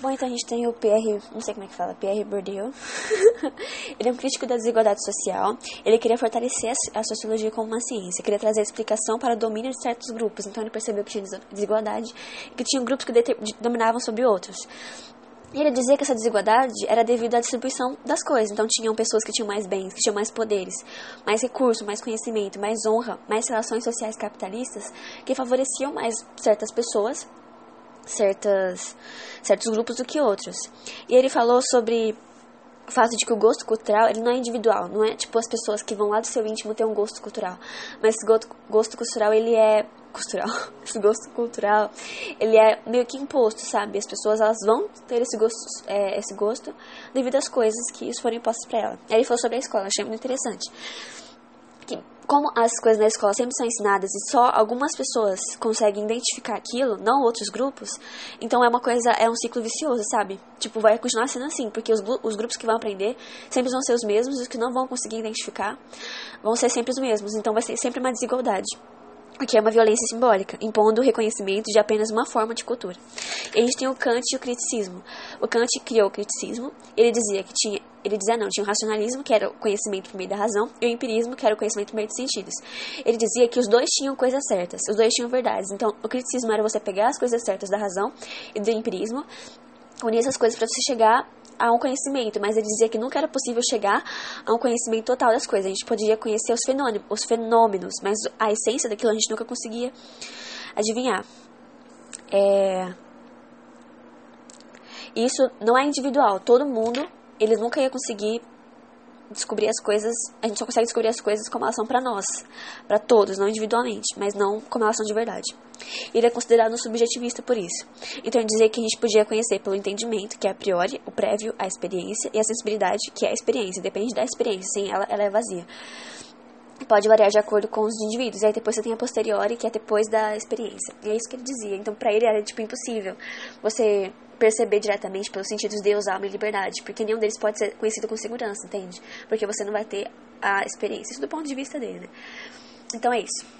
Bom, então a gente tem o Pierre, não sei como é que fala, Pierre Bourdieu. ele é um crítico da desigualdade social. Ele queria fortalecer a sociologia como uma ciência, queria trazer explicação para o domínio de certos grupos. Então ele percebeu que tinha desigualdade que tinha grupos que dominavam sobre outros. E ele dizia que essa desigualdade era devido à distribuição das coisas. Então, tinham pessoas que tinham mais bens, que tinham mais poderes, mais recursos, mais conhecimento, mais honra, mais relações sociais capitalistas, que favoreciam mais certas pessoas, certas, certos grupos do que outros. E ele falou sobre o fato de que o gosto cultural ele não é individual, não é tipo as pessoas que vão lá do seu íntimo ter um gosto cultural, mas esse gosto, gosto cultural ele é cultural, esse gosto cultural, ele é meio que imposto, sabe? As pessoas elas vão ter esse gosto, é, esse gosto devido às coisas que isso foram impostas para ela. Aí ele falou sobre a escola, achei muito interessante. Que como as coisas na escola sempre são ensinadas e só algumas pessoas conseguem identificar aquilo, não outros grupos, então é uma coisa, é um ciclo vicioso, sabe? Tipo, vai continuar sendo assim, porque os, os grupos que vão aprender sempre vão ser os mesmos, e os que não vão conseguir identificar vão ser sempre os mesmos, então vai ser sempre uma desigualdade que é uma violência simbólica, impondo o reconhecimento de apenas uma forma de cultura. E a gente tem o Kant e o criticismo. O Kant criou o criticismo, ele dizia que tinha, ele dizia não, tinha o racionalismo, que era o conhecimento por meio da razão, e o empirismo, que era o conhecimento por meio dos sentidos. Ele dizia que os dois tinham coisas certas, os dois tinham verdades. Então, o criticismo era você pegar as coisas certas da razão e do empirismo, unir essas coisas para você chegar a um conhecimento, mas ele dizia que nunca era possível chegar a um conhecimento total das coisas. A gente podia conhecer os fenômenos, os fenômenos mas a essência daquilo a gente nunca conseguia adivinhar. É... Isso não é individual. Todo mundo, ele nunca ia conseguir descobrir as coisas, a gente só consegue descobrir as coisas como elas são para nós, para todos, não individualmente, mas não como elas são de verdade. Ele é considerado um subjetivista por isso. Então ele dizia que a gente podia conhecer pelo entendimento, que é a priori, o prévio, a experiência, e a sensibilidade, que é a experiência, depende da experiência, sem ela, ela é vazia. Pode variar de acordo com os indivíduos, e aí depois você tem a posteriori, que é depois da experiência. E é isso que ele dizia. Então, para ele era tipo impossível você perceber diretamente pelos sentidos Deus, alma e liberdade, porque nenhum deles pode ser conhecido com segurança, entende? Porque você não vai ter a experiência, isso do ponto de vista dele, né? Então é isso.